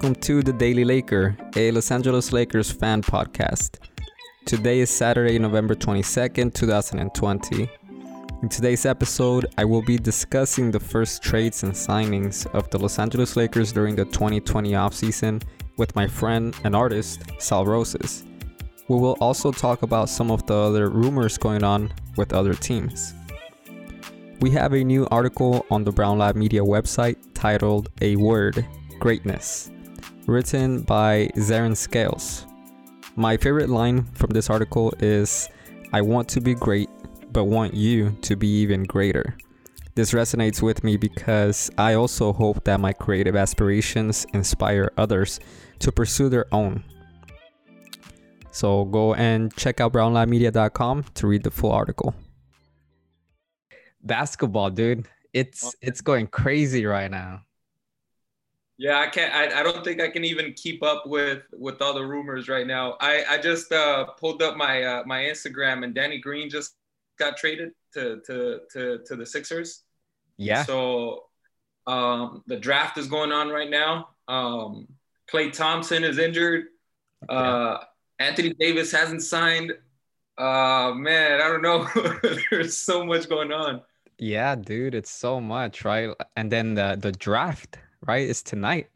welcome to the Daily Laker, a Los Angeles Lakers fan podcast. Today is Saturday, November 22nd, 2020. In today's episode, I will be discussing the first trades and signings of the Los Angeles Lakers during the 2020 offseason with my friend and artist, Sal Roses. We will also talk about some of the other rumors going on with other teams. We have a new article on the Brown Lab Media website titled A Word Greatness, written by Zerin Scales. My favorite line from this article is I want to be great, but want you to be even greater. This resonates with me because I also hope that my creative aspirations inspire others to pursue their own so go and check out brownlabmedia.com to read the full article. Basketball, dude. It's it's going crazy right now. Yeah, I can't I, I don't think I can even keep up with with all the rumors right now. I I just uh pulled up my uh, my Instagram and Danny Green just got traded to to to to the Sixers. Yeah. So um the draft is going on right now. Um Klay Thompson is injured. Uh Anthony Davis hasn't signed. Uh man, I don't know. There's so much going on. Yeah, dude, it's so much, right? And then the the draft, right, It's tonight.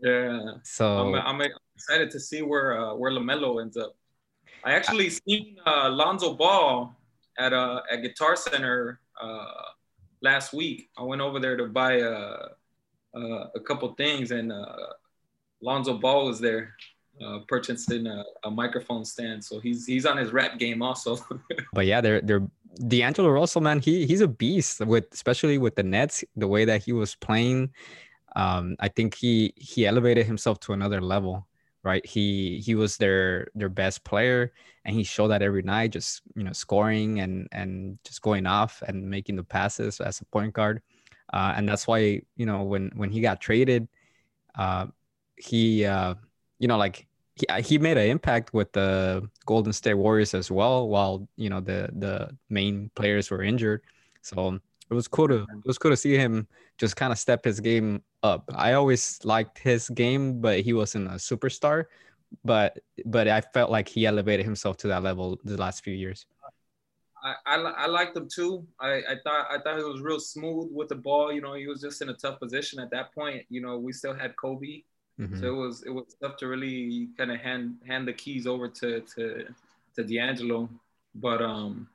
Yeah. So I'm, I'm excited to see where uh, where Lamelo ends up. I actually seen uh, Lonzo Ball at a uh, at Guitar Center uh, last week. I went over there to buy a uh, uh, a couple things, and uh, Lonzo Ball was there uh, purchasing a, a, microphone stand. So he's he's on his rap game also. but yeah, they're they're D'Angelo Russell, man. He he's a beast with especially with the Nets. The way that he was playing, um, I think he he elevated himself to another level. Right, he he was their their best player, and he showed that every night, just you know scoring and and just going off and making the passes as a point guard. Uh, and that's why you know when when he got traded, uh, he uh, you know like he, uh, he made an impact with the Golden State Warriors as well, while you know the the main players were injured. So it was cool to it was cool to see him just kind of step his game up. I always liked his game, but he wasn't a superstar. But but I felt like he elevated himself to that level the last few years. I, I, I liked him too. I, I thought I thought he was real smooth with the ball. You know, he was just in a tough position at that point. You know, we still had Kobe Mm-hmm. So it was it was tough to really kind of hand hand the keys over to to to D'Angelo. But um,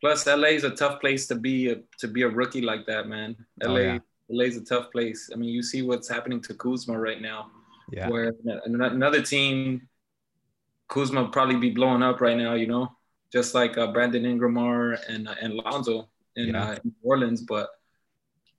plus LA is a tough place to be a, to be a rookie like that, man. LA oh, yeah. LA is a tough place. I mean, you see what's happening to Kuzma right now. Yeah. Where another team, Kuzma probably be blowing up right now. You know, just like uh, Brandon Ingram and uh, and Lonzo in, yeah. uh, in New Orleans, but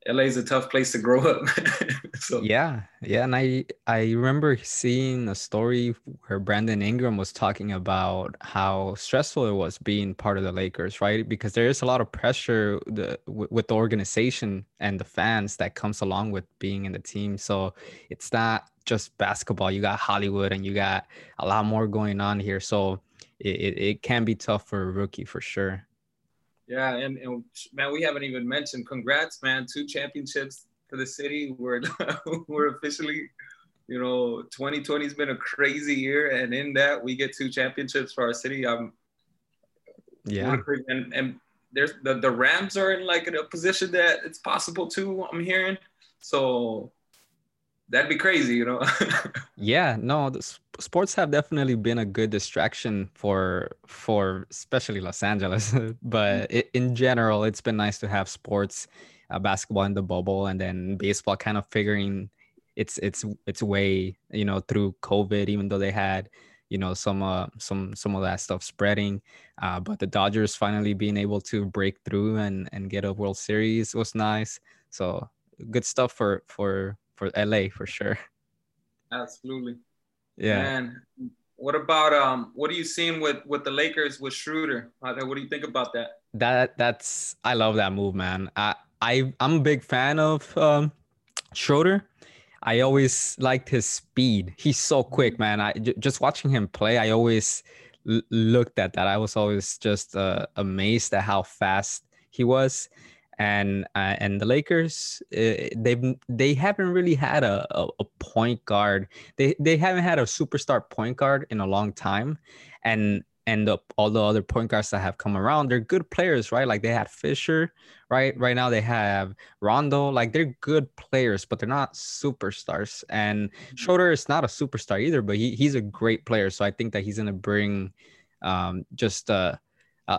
LA is a tough place to grow up. so yeah, yeah, and I I remember seeing a story where Brandon Ingram was talking about how stressful it was being part of the Lakers, right? Because there is a lot of pressure the, with the organization and the fans that comes along with being in the team. So it's not just basketball. You got Hollywood and you got a lot more going on here. So it, it, it can be tough for a rookie for sure. Yeah, and, and man, we haven't even mentioned congrats, man. Two championships for the city. We're we're officially, you know, 2020 has been a crazy year, and in that we get two championships for our city. I'm yeah, and, and there's the, the Rams are in like a position that it's possible too. I'm hearing, so that'd be crazy, you know. yeah, no, the sports have definitely been a good distraction for for especially Los Angeles, but mm. it, in general, it's been nice to have sports, uh, basketball in the bubble, and then baseball kind of figuring its its its way, you know, through COVID, even though they had you know some uh some some of that stuff spreading uh but the dodgers finally being able to break through and and get a world series was nice so good stuff for for for LA for sure. Absolutely. Yeah. And what about um what are you seeing with with the Lakers with Schroeder? What do you think about that? That that's I love that move, man. I I I'm a big fan of um Schroeder. I always liked his speed. He's so quick, man. I j- just watching him play, I always l- looked at that. I was always just uh, amazed at how fast he was and uh, and the Lakers uh, they've they haven't really had a, a, a, point guard. They they haven't had a superstar point guard in a long time, and and the, all the other point guards that have come around, they're good players, right? Like they had Fisher, right? Right now they have Rondo, like they're good players, but they're not superstars. And mm-hmm. Schroeder is not a superstar either, but he, he's a great player. So I think that he's gonna bring um, just a,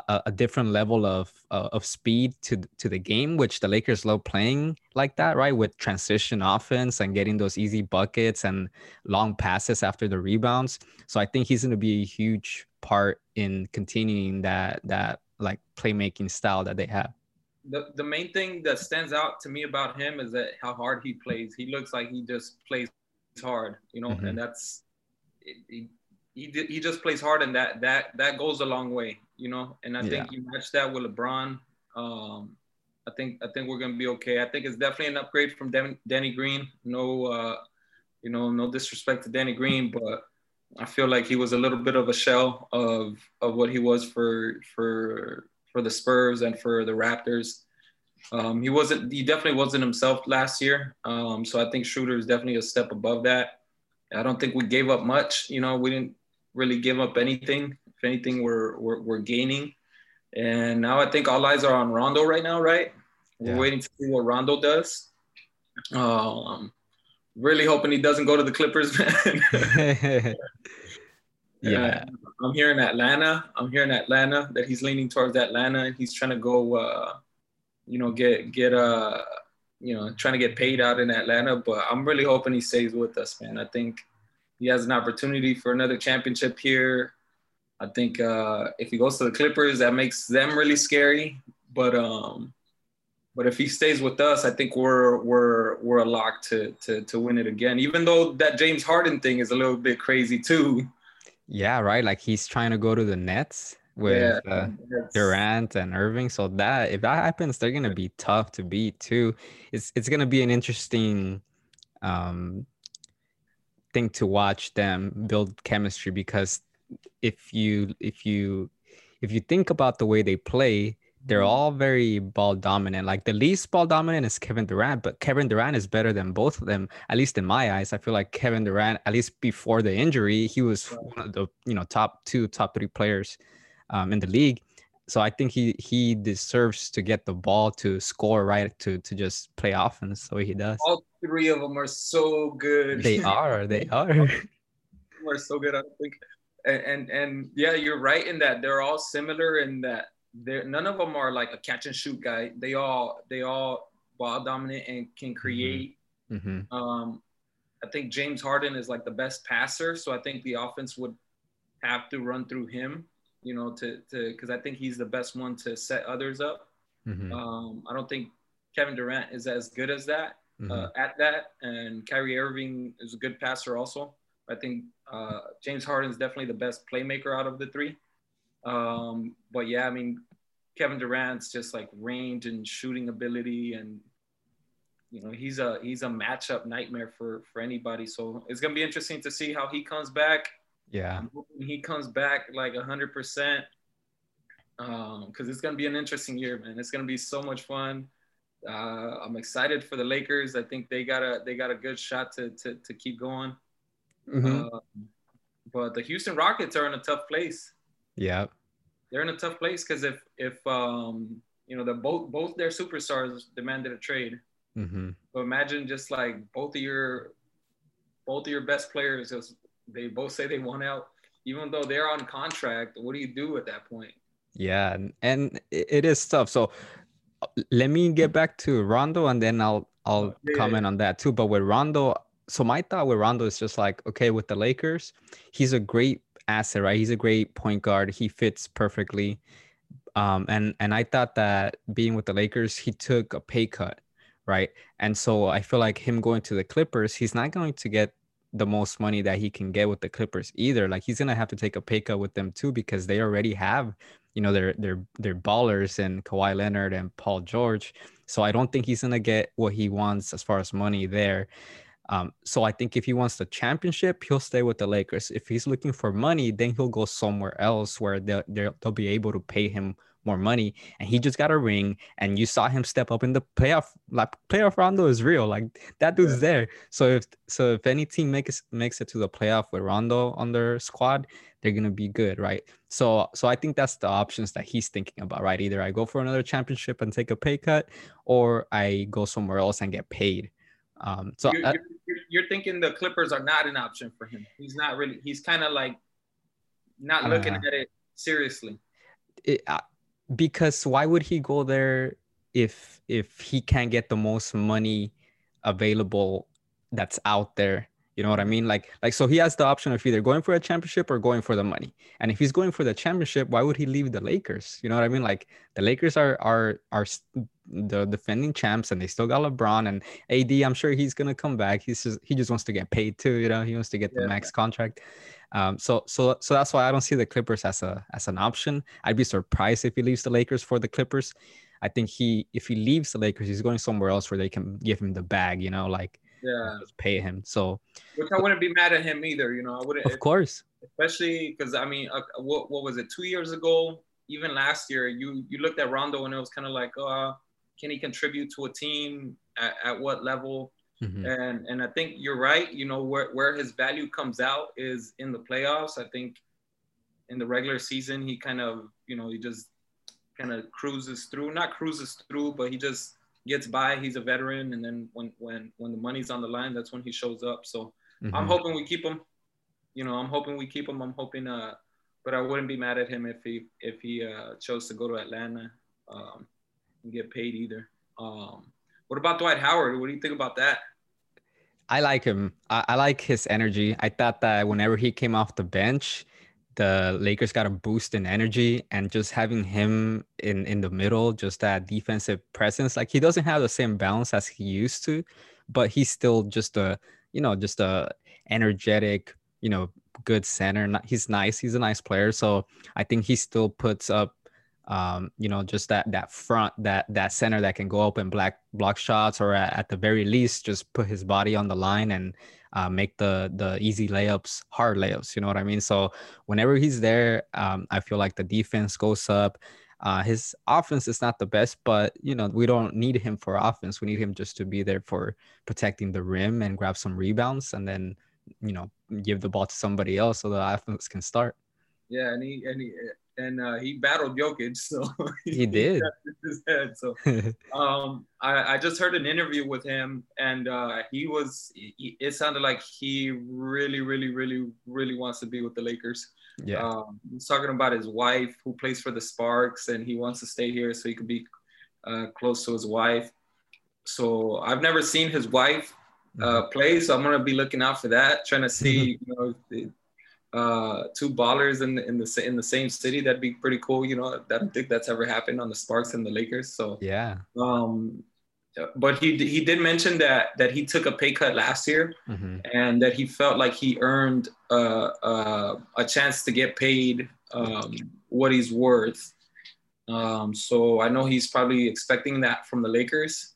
a, a, different level of uh, of speed to to the game, which the Lakers love playing like that, right? With transition offense and getting those easy buckets and long passes after the rebounds. So I think he's gonna be a huge part in continuing that that like playmaking style that they have. The the main thing that stands out to me about him is that how hard he plays. He looks like he just plays hard, you know, mm-hmm. and that's he, he he just plays hard, and that that that goes a long way, you know. And I yeah. think you match that with LeBron. Um, I think I think we're gonna be okay. I think it's definitely an upgrade from Danny Green. No, uh, you know, no disrespect to Danny Green, but I feel like he was a little bit of a shell of of what he was for for for the Spurs and for the Raptors. Um, he wasn't. He definitely wasn't himself last year. Um, so I think Schroeder is definitely a step above that. I don't think we gave up much. You know, we didn't really give up anything. If anything, we're we're, we're gaining. And now I think all eyes are on Rondo right now, right? We're waiting to see what Rondo does. Um, really hoping he doesn't go to the Clippers, man. yeah. I'm here in Atlanta. I'm here in Atlanta that he's leaning towards Atlanta and he's trying to go, uh, you know, get, get, uh, you know, trying to get paid out in Atlanta. But I'm really hoping he stays with us, man. I think he has an opportunity for another championship here. I think uh, if he goes to the Clippers, that makes them really scary. But um, but if he stays with us, I think we're we're we're a lock to to to win it again. Even though that James Harden thing is a little bit crazy too. Yeah, right. Like he's trying to go to the Nets with yeah, uh, Durant and Irving. So that if that happens, they're gonna be tough to beat too. It's it's gonna be an interesting um thing to watch them build chemistry because if you if you if you think about the way they play, they're mm-hmm. all very ball dominant. Like the least ball dominant is Kevin Durant, but Kevin Durant is better than both of them, at least in my eyes. I feel like Kevin Durant, at least before the injury, he was one of the you know top two, top three players um, in the league. So I think he he deserves to get the ball to score right to to just play offense the way he does. All three of them are so good. They are. They are. They are so good. I think, and, and and yeah, you're right in that they're all similar in that there none of them are like a catch and shoot guy. They all they all ball dominant and can mm-hmm. create. Mm-hmm. Um, I think James Harden is like the best passer, so I think the offense would have to run through him, you know, to to because I think he's the best one to set others up. Mm-hmm. Um, I don't think Kevin Durant is as good as that uh, mm-hmm. uh, at that, and Kyrie Irving is a good passer also. I think uh, James Harden is definitely the best playmaker out of the three. Um, but yeah, I mean, Kevin Durant's just like range and shooting ability, and you know, he's a he's a matchup nightmare for for anybody. So it's gonna be interesting to see how he comes back. Yeah, he comes back like hundred percent, because it's gonna be an interesting year, man. It's gonna be so much fun. Uh, I'm excited for the Lakers. I think they got a they got a good shot to to, to keep going. Mm-hmm. Uh, but the Houston Rockets are in a tough place. Yeah. They're in a tough place because if if um you know the both both their superstars demanded a trade. Mm-hmm. So imagine just like both of your both of your best players just they both say they want out, even though they're on contract. What do you do at that point? Yeah, and it is tough. So let me get back to Rondo, and then I'll I'll yeah. comment on that too. But with Rondo, so my thought with Rondo is just like okay with the Lakers, he's a great asset, right? He's a great point guard. He fits perfectly. Um, and and I thought that being with the Lakers, he took a pay cut, right? And so I feel like him going to the Clippers, he's not going to get the most money that he can get with the Clippers either. Like he's gonna have to take a pay cut with them too because they already have, you know, their their their ballers and Kawhi Leonard and Paul George. So I don't think he's gonna get what he wants as far as money there. Um, so I think if he wants the championship, he'll stay with the Lakers. If he's looking for money, then he'll go somewhere else where they'll, they'll they'll be able to pay him more money. And he just got a ring, and you saw him step up in the playoff. Like playoff Rondo is real. Like that dude's yeah. there. So if so, if any team makes makes it to the playoff with Rondo on their squad, they're gonna be good, right? So so I think that's the options that he's thinking about, right? Either I go for another championship and take a pay cut, or I go somewhere else and get paid. Um, so you're, you're, you're, thinking the Clippers are not an option for him. He's not really. He's kind of like not looking uh, at it seriously. It, uh, because why would he go there if if he can't get the most money available that's out there you know what i mean? Like like so he has the option of either going for a championship or going for the money. And if he's going for the championship why would he leave the lakers? You know what i mean? Like the lakers are are are the defending champs and they still got lebron and ad i'm sure he's gonna come back. He's just he just wants to get paid too you know? He wants to get the yeah. max contract. Um, so so so that's why I don't see the Clippers as a as an option. I'd be surprised if he leaves the Lakers for the Clippers. I think he if he leaves the Lakers, he's going somewhere else where they can give him the bag, you know, like yeah, pay him. So which I wouldn't be mad at him either, you know. I wouldn't Of course. Especially because I mean, uh, what what was it? 2 years ago, even last year, you you looked at Rondo and it was kind of like, uh, can he contribute to a team at, at what level? Mm-hmm. And and I think you're right. You know where where his value comes out is in the playoffs. I think in the regular season he kind of you know he just kind of cruises through, not cruises through, but he just gets by. He's a veteran, and then when when when the money's on the line, that's when he shows up. So mm-hmm. I'm hoping we keep him. You know, I'm hoping we keep him. I'm hoping. Uh, but I wouldn't be mad at him if he if he uh, chose to go to Atlanta um, and get paid either. Um, what about Dwight Howard? What do you think about that? I like him. I, I, like his energy. I thought that whenever he came off the bench, the Lakers got a boost in energy, and just having him in in the middle, just that defensive presence. Like he doesn't have the same balance as he used to, but he's still just a you know just a energetic you know good center. He's nice. He's a nice player. So I think he still puts up um, you know, just that that front, that that center that can go up and black block shots, or at, at the very least, just put his body on the line and uh, make the the easy layups hard layups. You know what I mean? So whenever he's there, um, I feel like the defense goes up. Uh, his offense is not the best, but you know we don't need him for offense. We need him just to be there for protecting the rim and grab some rebounds, and then you know give the ball to somebody else so the offense can start. Yeah, and he and he and uh, he battled Jokic, so he, did. His head. So um, I, I, just heard an interview with him, and uh, he was. He, it sounded like he really, really, really, really wants to be with the Lakers. Yeah, um, he's talking about his wife who plays for the Sparks, and he wants to stay here so he could be uh, close to his wife. So I've never seen his wife uh, mm-hmm. play, so I'm gonna be looking out for that, trying to see, you know, uh, two ballers in the, in the in the same city. That'd be pretty cool. You know, I don't think that's ever happened on the Sparks and the Lakers. So yeah. Um, but he he did mention that that he took a pay cut last year, mm-hmm. and that he felt like he earned uh, uh, a chance to get paid um, what he's worth. Um, so I know he's probably expecting that from the Lakers.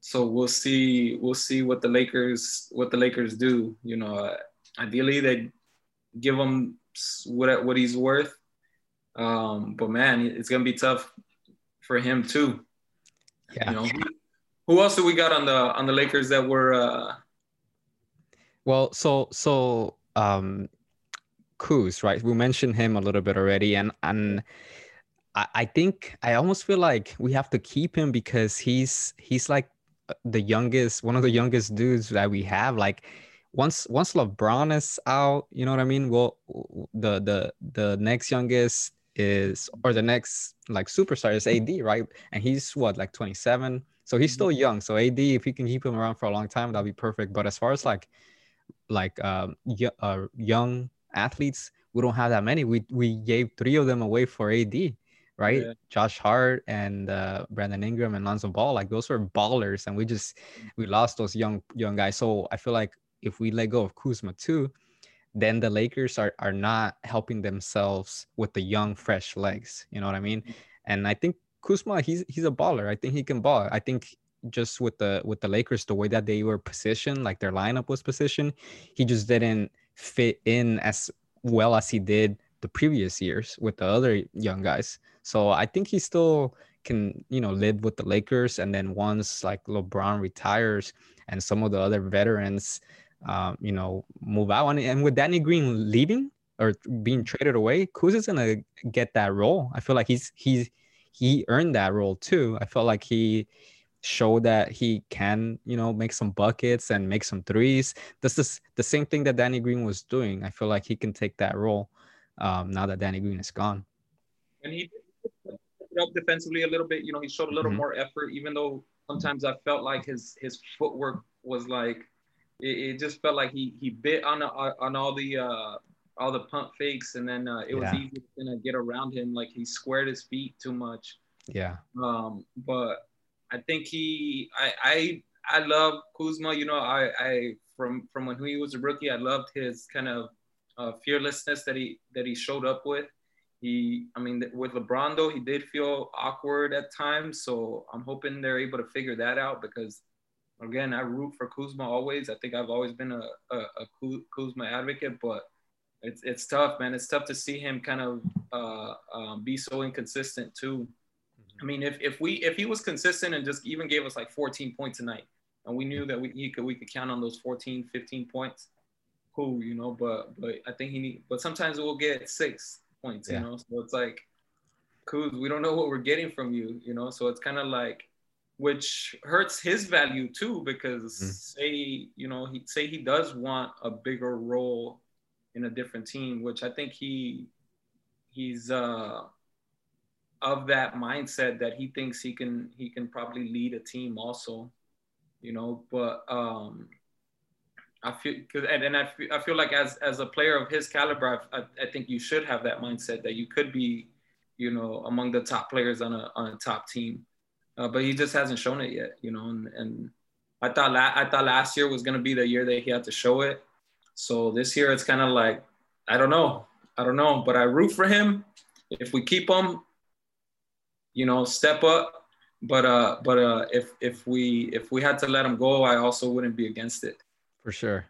So we'll see. We'll see what the Lakers what the Lakers do. You know, ideally they give him what what he's worth. Um, but man, it's gonna be tough for him too. Yeah. You know, who else do we got on the on the Lakers that were? Uh... Well, so so um, Kuz, right? We mentioned him a little bit already, and and I, I think I almost feel like we have to keep him because he's he's like the youngest, one of the youngest dudes that we have. Like once once LeBron is out, you know what I mean? Well, the the the next youngest is or the next like superstar is AD, right? And he's what like 27, so he's still mm-hmm. young. So AD, if he can keep him around for a long time, that'd be perfect. But as far as like like um y- uh, young athletes, we don't have that many. We we gave three of them away for AD, right? Yeah. Josh Hart and uh, Brandon Ingram and Lonzo Ball, like those were ballers, and we just we lost those young young guys. So I feel like if we let go of Kuzma too, then the Lakers are are not helping themselves with the young, fresh legs. You know what I mean? And I think Kuzma, he's he's a baller. I think he can ball. I think just with the with the Lakers, the way that they were positioned, like their lineup was positioned, he just didn't fit in as well as he did the previous years with the other young guys. So I think he still can, you know, live with the Lakers. And then once like LeBron retires and some of the other veterans, um, you know, move out, and, and with Danny Green leaving or being traded away, Kuz is gonna get that role. I feel like he's he's he earned that role too. I felt like he showed that he can, you know, make some buckets and make some threes. This is the same thing that Danny Green was doing. I feel like he can take that role um, now that Danny Green is gone. And he up defensively a little bit. You know, he showed a little mm-hmm. more effort, even though sometimes I felt like his his footwork was like it, it just felt like he he bit on on all the uh, all the pump fakes, and then uh, it was yeah. easy to get around him. Like he squared his feet too much. Yeah. Um, but I think he, I, I, I love Kuzma. You know, I, I from from when he was a rookie, I loved his kind of uh, fearlessness that he that he showed up with. He, I mean, with LeBron though, he did feel awkward at times. So I'm hoping they're able to figure that out because, again, I root for Kuzma always. I think I've always been a, a, a Kuzma advocate, but it's it's tough, man. It's tough to see him kind of uh, um, be so inconsistent too. I mean, if, if we if he was consistent and just even gave us like 14 points a night, and we knew that we he could we could count on those 14, 15 points, cool, you know. But but I think he need. But sometimes we'll get six points, yeah. you know. So it's like, cool. We don't know what we're getting from you, you know. So it's kind of like, which hurts his value too, because mm. say you know he say he does want a bigger role in a different team, which I think he he's uh of that mindset that he thinks he can he can probably lead a team also, you know. But um I feel cause, and, and I, feel, I feel like as as a player of his caliber, I, I think you should have that mindset that you could be, you know, among the top players on a on a top team. Uh, but he just hasn't shown it yet, you know. And, and I thought la- I thought last year was gonna be the year that he had to show it. So this year it's kind of like, I don't know. I don't know, but I root for him. If we keep him, you know, step up. But uh, but uh, if if we if we had to let him go, I also wouldn't be against it. For sure.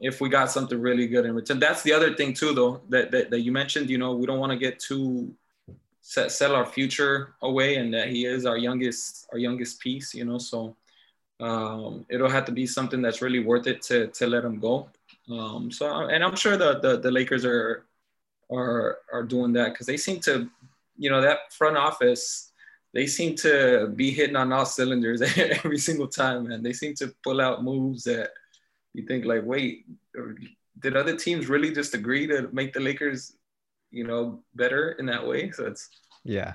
If we got something really good in return, that's the other thing too, though that that, that you mentioned. You know, we don't want to get too set, sell our future away, and that he is our youngest our youngest piece. You know, so um, it'll have to be something that's really worth it to to let him go. Um, so, and I'm sure the, the, the Lakers are, are, are doing that because they seem to, you know, that front office, they seem to be hitting on all cylinders every single time, and they seem to pull out moves that you think like, wait, did other teams really just agree to make the Lakers, you know, better in that way? So it's yeah,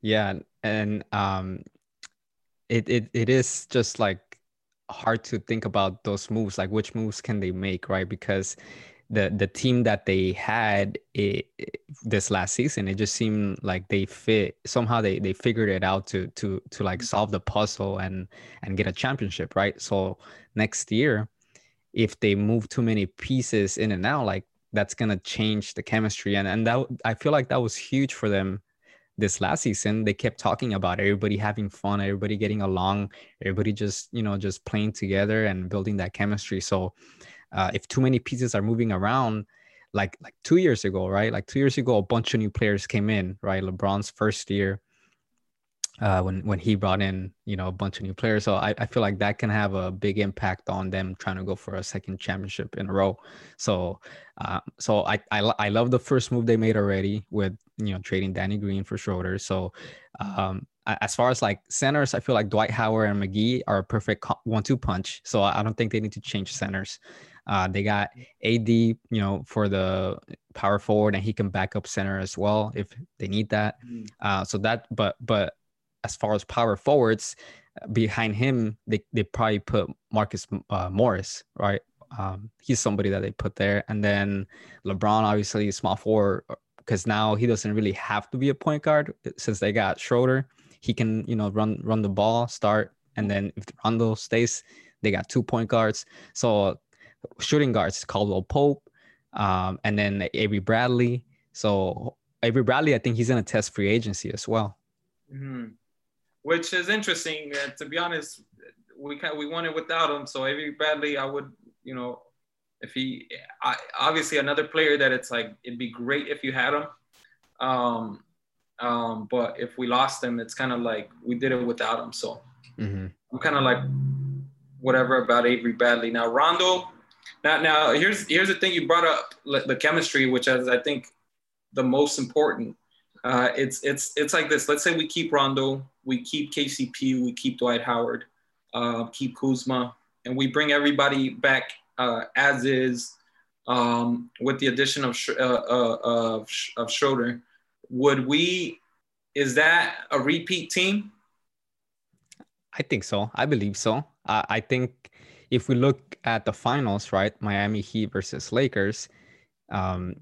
yeah, and um, it it it is just like hard to think about those moves like which moves can they make right? Because the the team that they had it, it, this last season it just seemed like they fit somehow they they figured it out to to to like solve the puzzle and and get a championship right? So next year if they move too many pieces in and out like that's gonna change the chemistry. And and that i feel like that was huge for them this last season. They kept talking about everybody having fun everybody getting along everybody just you know just playing together and building that chemistry. So uh, if too many pieces are moving around like like two years ago right? Like two years ago a bunch of new players came in right? Lebron's first year uh, when when he brought in you know a bunch of new players. So I, I feel like that can have a big impact on them trying to go for a second championship in a row. So uh, so I, I I love the first move they made already with you know trading Danny Green for Schroeder. So um, as far as like centers, I feel like Dwight Howard and McGee are a perfect one-two punch. So I don't think they need to change centers. Uh, they got AD, you know, for the power forward, and he can back up center as well if they need that. Mm-hmm. Uh, so that, but but as far as power forwards, behind him, they, they probably put Marcus uh, Morris, right? Um, he's somebody that they put there. And then LeBron, obviously, small forward, because now he doesn't really have to be a point guard since they got Schroeder. He can, you know, run run the ball, start, and then if Rondo stays, they got two point guards. So shooting guards, Caldwell Pope, um, and then Avery Bradley. So Avery Bradley, I think he's gonna test free agency as well. Mm-hmm. Which is interesting. Uh, to be honest, we can, we won it without him. So Avery Bradley, I would, you know, if he, I, obviously another player that it's like it'd be great if you had him. Um, um, but if we lost him, it's kind of like we did it without him. So mm-hmm. I'm kind of like whatever about Avery Bradley. Now Rondo, now now here's here's the thing you brought up the chemistry, which is I think the most important. Uh, it's it's it's like this. Let's say we keep Rondo, we keep KCP, we keep Dwight Howard, uh, keep Kuzma, and we bring everybody back uh, as is um, with the addition of uh, uh, of, of Schroeder. Would we? Is that a repeat team? I think so. I believe so. I think if we look at the finals, right, Miami Heat versus Lakers, um,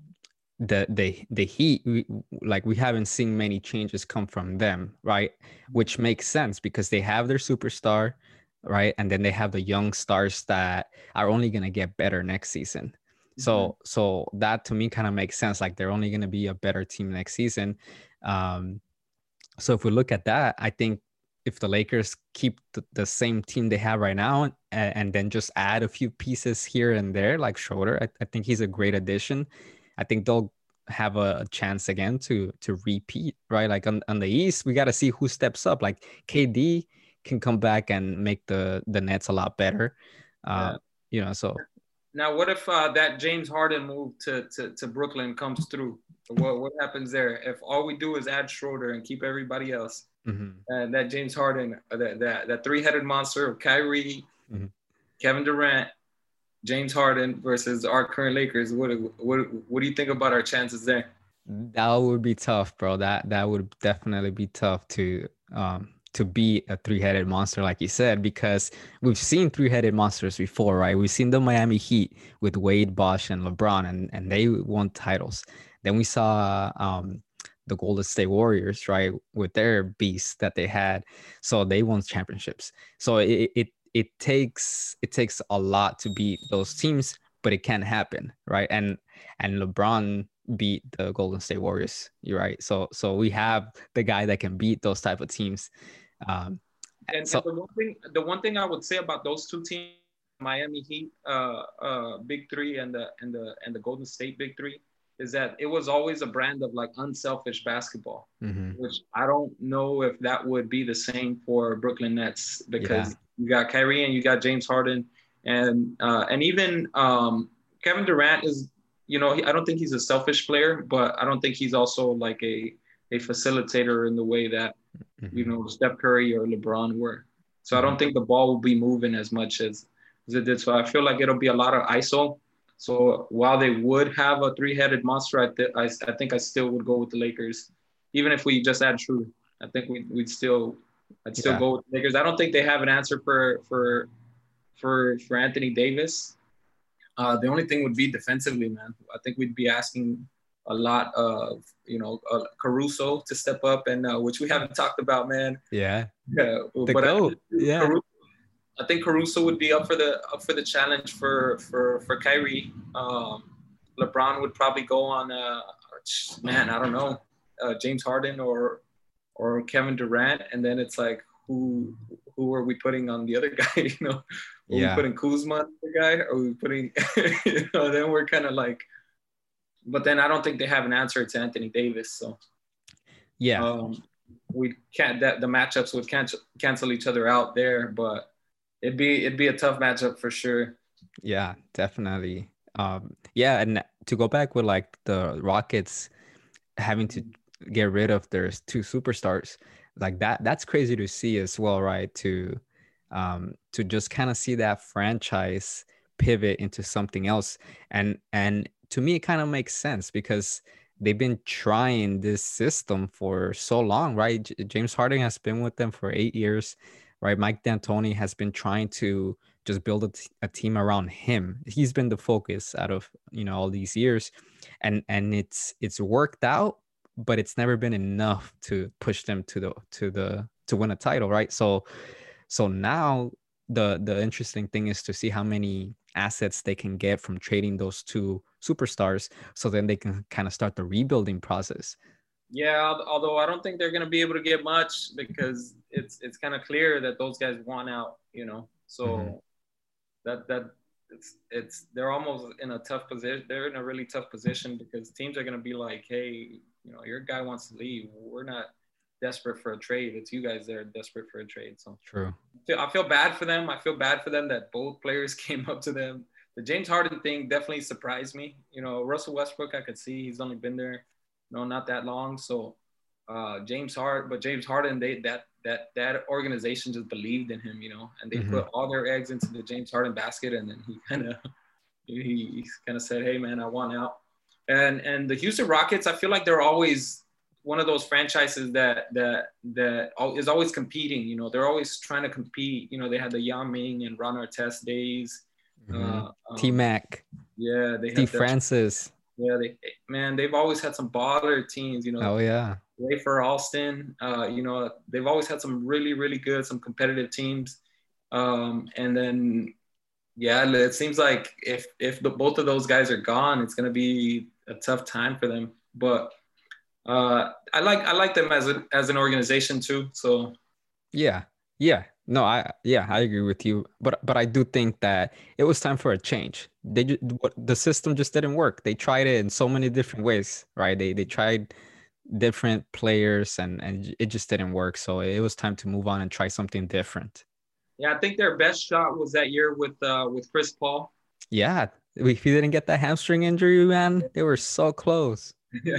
the the the Heat, we, like we haven't seen many changes come from them, right? Which makes sense because they have their superstar, right, and then they have the young stars that are only gonna get better next season. Mm-hmm. So so that to me kind of makes sense. Like they're only gonna be a better team next season. Um, so if we look at that, I think if the Lakers keep the, the same team they have right now and, and, then just add a few pieces here and there, like Schroeder, I, I think he's a great addition. I think they'll have a, chance again to to repeat, right? Like on, on the East, we got to see who steps up. Like KD can come back and make the the Nets a lot better. Uh, yeah. You know, so now what if uh, that James Harden move to, to to Brooklyn comes through? What what happens there if all we do is add Schroeder and keep everybody else? Mm-hmm. And that James Harden, that that, that three headed monster of Kyrie, mm-hmm. Kevin Durant, James Harden versus our current Lakers. What what what do you think about our chances there? That would be tough, bro. That that would definitely be tough to um to be a three-headed monster like you said because we've seen three-headed monsters before right we've seen the miami heat with wade bosh and lebron and, and they won titles then we saw um, the Golden State Warriors, right, with their beast that they had. So they won championships. So it, it it takes it takes a lot to beat those teams, but it can happen, right? And and LeBron beat the Golden State Warriors. You're right. So so we have the guy that can beat those type of teams. Um, and, so, and the one thing the one thing I would say about those two teams, Miami Heat, uh, uh, Big Three, and the and the and the Golden State Big Three, is that it was always a brand of like unselfish basketball, mm-hmm. which I don't know if that would be the same for Brooklyn Nets because. You got Kyrie and you got James Harden, and uh, and even um, Kevin Durant is, you know, I don't think he's a selfish player, but I don't think he's also like a a facilitator in the way that mm-hmm. you know Steph Curry or LeBron were. So I don't mm-hmm. think the ball will be moving as much as, as it did. So I feel like it'll be a lot of ISO so while they would have a three-headed monster, I, th- I, I think I still would go with the Lakers, even if we just add True. I think we, we, would still, I'd still yeah. go with the Lakers. I don't think they have an answer for for for for Anthony Davis. Uh, the only thing would be defensively, man. I think we'd be asking a lot of you know uh, Caruso to step up, and uh, which we haven't talked about, man. Yeah. Yeah. The but goat. I, yeah. Caruso, I think Caruso would be up for the up for the challenge for for for Kyrie. Um, LeBron would probably go on. Uh, man, I don't know, uh, James Harden or or Kevin Durant, and then it's like who who are we putting on the other guy? You know, are yeah. we putting Kuzma on the guy? Or are we putting? you know, then we're kind of like. But then I don't think they have an answer to Anthony Davis. So. Yeah. Um, we can't that the matchups would cancel cancel each other out there, but it'd be it'd be a tough matchup for sure. Yeah, definitely. Um, yeah, and to go back with like the Rockets having to get rid of their two superstars, like that that's crazy to see as well, right? To um to just kind of see that franchise pivot into something else. And and to me it kind of makes sense because they've been trying this system for so long, right? J- James Harden has been with them for eight years right? Mike D'Antoni has been trying to just build a, t- a team around him. He's been the focus out of you know all these years, and and it's it's worked out, but it's never been enough to push them to the to the to win a title, right? So so now the the interesting thing is to see how many assets they can get from trading those two superstars so then they can kind of start the rebuilding process Yeah, although I don't think they're going to be able to get much because it's it's kind of clear that those guys want out, you know. So mm-hmm. that that it's it's they're almost in a tough position. They're in a really tough position because teams are going to be like, hey, you know, your guy wants to leave. We're not desperate for a trade. It's you guys that are desperate for a trade. So true. I feel, bad for them. I feel bad for them that both players came up to them. The James Harden thing definitely surprised me. You know, Russell Westbrook, I could see he's only been there, you know, not that long. So uh, James Harden, but James Harden, they that that that organization just believed in him, you know, and they mm-hmm. put all their eggs into the James Harden basket, and then he kind of he, he kind of said, "Hey, man, I want out." And and the Houston Rockets, I feel like they're always one of those franchises that that that is always competing. You know, they're always trying to compete. You know, they had the Yao Ming and Ron Artest days. Mm-hmm. Uh, um, T Mac. Yeah, they T Francis. Yeah, they man, they've always had some baller teams. You know. Oh yeah. Rafer Alston. Uh, you know, they've always had some really, really good, some competitive teams. Um, and then, yeah, it seems like if if the, both of those guys are gone, it's gonna be a tough time for them. But uh, I like I like them as a, as an organization too. So, yeah, yeah, no, I yeah, I agree with you. But but I do think that it was time for a change. They the system just didn't work. They tried it in so many different ways, right? They they tried different players and and it just didn't work so it was time to move on and try something different yeah i think their best shot was that year with uh with chris paul yeah if he didn't get that hamstring injury man. They were so close. Yeah.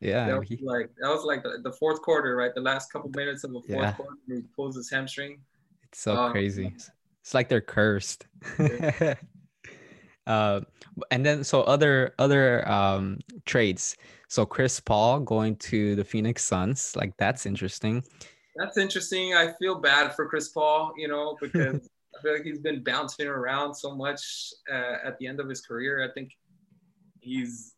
Yeah that was he, like that was like the, the, fourth quarter right? The last couple minutes of the fourth yeah. quarter he pulls his hamstring. It's so um, crazy. It's like they're cursed. Uh and then so other other um trades so Chris Paul going to the Phoenix Suns, like that's interesting. That's interesting. I feel bad for Chris Paul, you know, because I feel like he's been bouncing around so much uh, at the end of his career. I think he's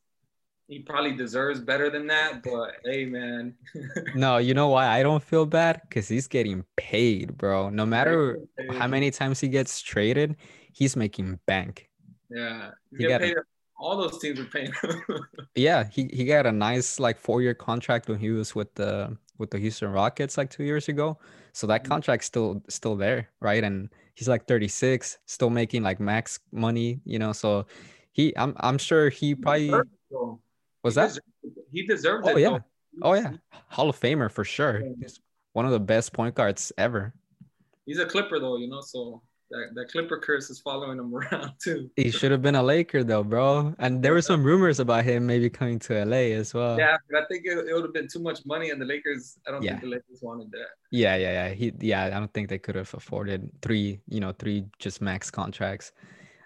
he probably deserves better than that, but hey, man. no, you know why I don't feel bad? Because he's getting paid, bro. No matter how many times he gets traded, he's making bank. Yeah, he got all those teams are paying. yeah, he, he got a nice like four year contract when he was with the with the Houston Rockets like two years ago. So that mm-hmm. contract's still still there, right? And he's like 36, still making like max money, you know. So he I'm I'm sure he probably was that he deserves oh. Yeah. Though. Oh yeah. Hall of Famer for sure. He's one of the best point guards ever. He's a clipper though, you know, so that, that Clipper curse is following him around too. He should have been a Laker though, bro. And there were some rumors about him maybe coming to LA as well. Yeah, but I think it, it would have been too much money, and the Lakers. I don't yeah. think the Lakers wanted that. Yeah, yeah, yeah. He, yeah. I don't think they could have afforded three, you know, three just max contracts.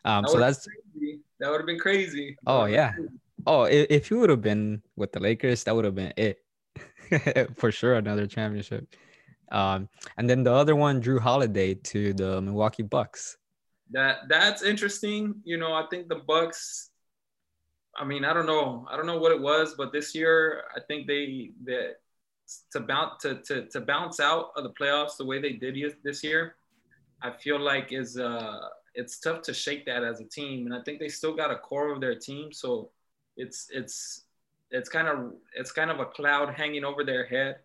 Um, that so that's crazy. that would have been crazy. Oh yeah. Crazy. Oh, if, if you would have been with the Lakers, that would have been it for sure. Another championship. Um, and then the other one, Jrue Holiday to the Milwaukee Bucks. That that's interesting. You know, I think the Bucks. I mean, I don't know. I don't know what it was, but this year, I think they that to bounce to, to to bounce out of the playoffs the way they did this year, I feel like is uh it's tough to shake that as a team, and I think they still got a core of their team, so it's it's it's kind of it's kind of a cloud hanging over their head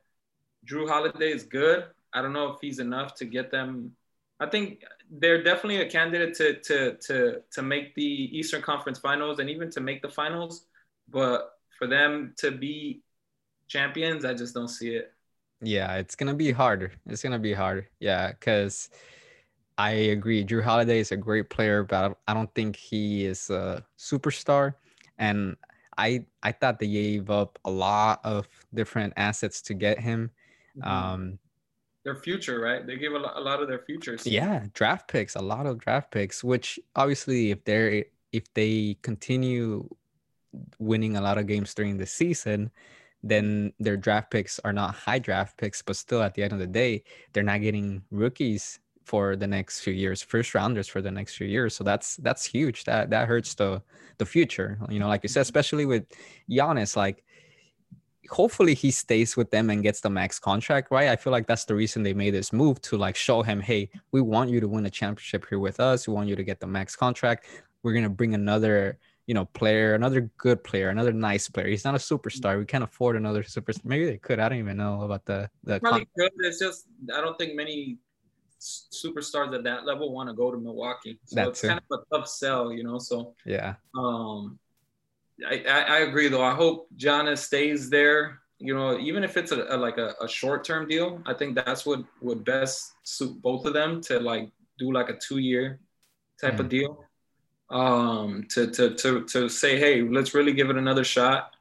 Jrue Holiday is good. I don't know if he's enough to get them. I think they're definitely a candidate to to to to make the Eastern Conference Finals and even to make the finals. But for them to be champions, I just don't see it. Yeah, it's gonna be harder. It's gonna be hard. Yeah, because I agree. Jrue Holiday is a great player, but I don't think he is a superstar. And I I thought they gave up a lot of different assets to get him. Mm-hmm. Um, their future, right? They gave a lot, a lot of their futures. Yeah, draft picks, a lot of draft picks. Which obviously, if they're if they continue winning a lot of games during the season, then their draft picks are not high draft picks, but still at the end of the day, they're not getting rookies for the next few years, first rounders for the next few years. So that's that's huge. That that hurts the the future. You know, like you said, mm-hmm. especially with Giannis, like hopefully he stays with them and gets the max contract, right? I feel like that's the reason they made this move to like show him, hey, we want you to win a championship here with us. We want you to get the max contract. We're gonna bring another, you know, player, another good player, another nice player. He's not a superstar. We can't afford another superstar. Maybe they could. I don't even know about the the. Probably could. It's just I don't think many superstars at that level want to go to Milwaukee. So That's it's it. kind of a tough sell, you know. So yeah. Um, I, I, agree though. I hope Giannis stays there. You know, even if it's a, a like a, a short term deal, I think that's what would best suit both of them to like do like a two year type mm. of deal. Um, to to to to say, hey, let's really give it another shot.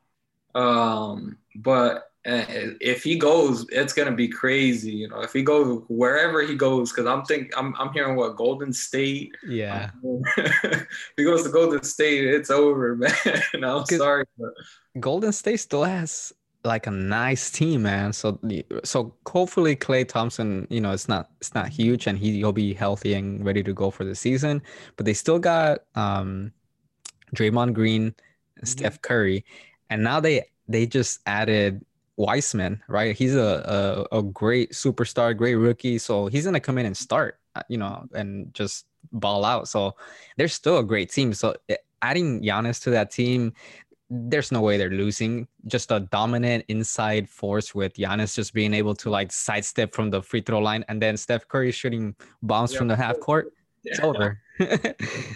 Um, but if he goes, it's gonna be crazy. You know, if he goes wherever he goes, because I'm think I'm I'm hearing what Golden State. Yeah. if he goes to Golden State, it's over, man. I'm sorry. But. Golden State still has like a nice team, man. So so hopefully Klay Thompson, you know, it's not it's not huge and he he'll be healthy and ready to go for the season. But they still got um Draymond Green, mm-hmm. Steph Curry, and now they they just added Wiseman, right? He's a, a, a great superstar, great rookie. So he's gonna come in and start, uh, you know, and just ball out. So they're still a great team. So eh, adding Giannis to that team, there's no way they're losing. Just a dominant inside force with Giannis just being able to like sidestep from the free throw line, and then Steph Curry shooting bombs yeah. from the half court. It's yeah. over.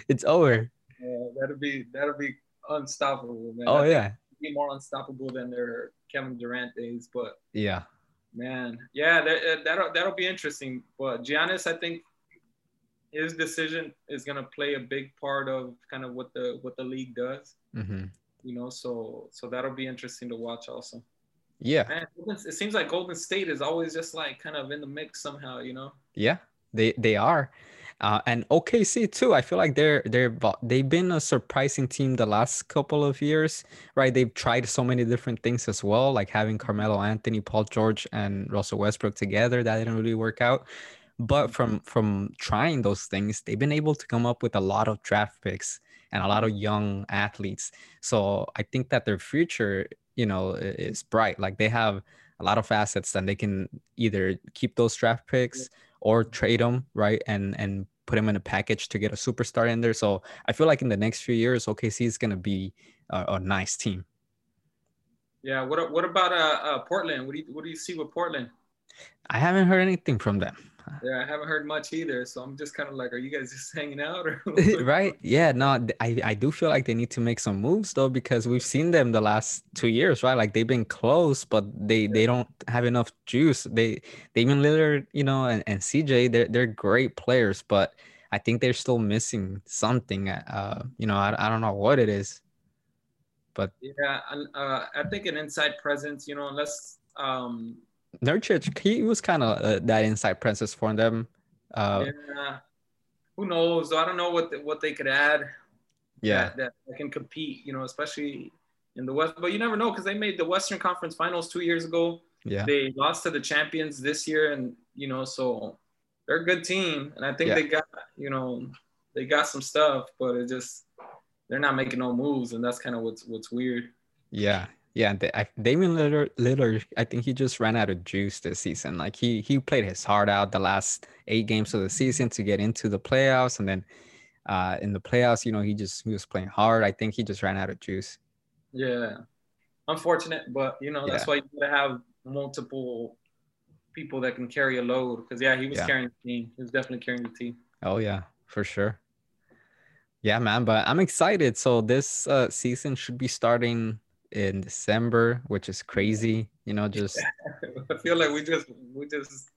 it's over. Yeah, that'll be that'll be unstoppable, man. Oh yeah, be more unstoppable than their Kevin Durant days. But yeah, man, yeah, that, that'll that'll be interesting. But Giannis, I think his decision is gonna play a big part of kind of what the what the league does. Mm-hmm. You know, so so that'll be interesting to watch also. Yeah, man, it seems like Golden State is always just like kind of in the mix somehow. You know. Yeah, they they are. Uh, and OKC too. I feel like they're they're they've been a surprising team the last couple of years, right? They've tried so many different things as well, like having Carmelo Anthony, Paul George, and Russell Westbrook together. That didn't really work out. But from from trying those things, they've been able to come up with a lot of draft picks and a lot of young athletes. So I think that their future, you know, is bright. Like they have a lot of assets and they can either keep those draft picks or trade them, right? And and put them in a package to get a superstar in there. So I feel like in the next few years, OKC is going to be a, a, nice team. Yeah. What What about uh, uh, Portland? What do you What do you see with Portland? I haven't heard anything from them. Yeah, I haven't heard much either. So I'm just kind of like, are you guys just hanging out or? right? Yeah. No, I I do feel like they need to make some moves though because we've seen them the last two years, right? Like they've been close, but they yeah. they don't have enough juice. They Damian Lillard, you know, and, and CJ, they're they're great players, but I think they're still missing something. Uh, you know, I, I don't know what it is. But yeah, uh, I think an inside presence, you know, unless um Nurkic, he was kind of uh, that inside presence for them. Uh, yeah. Who knows? I don't know what the, what they could add. Yeah, that, that can compete. You know, especially in the West. But you never know because they made the Western Conference Finals two years ago. Yeah, they lost to the champions this year, and you know, so they're a good team, and I think yeah. they got you know they got some stuff, but it just they're not making no moves, and that's kind of what's what's weird. Yeah, yeah, I, Damian Lillard, Lillard, I think he just ran out of juice this season. Like he he played his heart out the last eight games of the season to get into the playoffs, and then uh, in the playoffs, you know, he just he was playing hard. I think he just ran out of juice. Yeah, unfortunate, but you know that's yeah. why you gotta have multiple people that can carry a load. Because yeah, he was yeah. carrying the team. He was definitely carrying the team. Oh yeah, for sure. Yeah, man, but I'm excited. So this uh, season should be starting in December, which is crazy. You know, just I feel like we just we just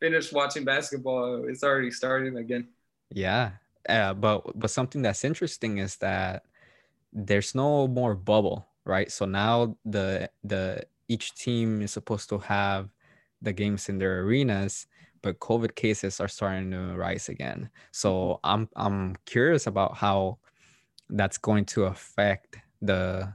finished watching basketball. It's already starting again. Yeah, uh, but but something that's interesting is that there's no more bubble, right? So now the the each team is supposed to have the games in their arenas, but COVID cases are starting to rise again. So mm-hmm. I'm I'm curious about how that's going to affect the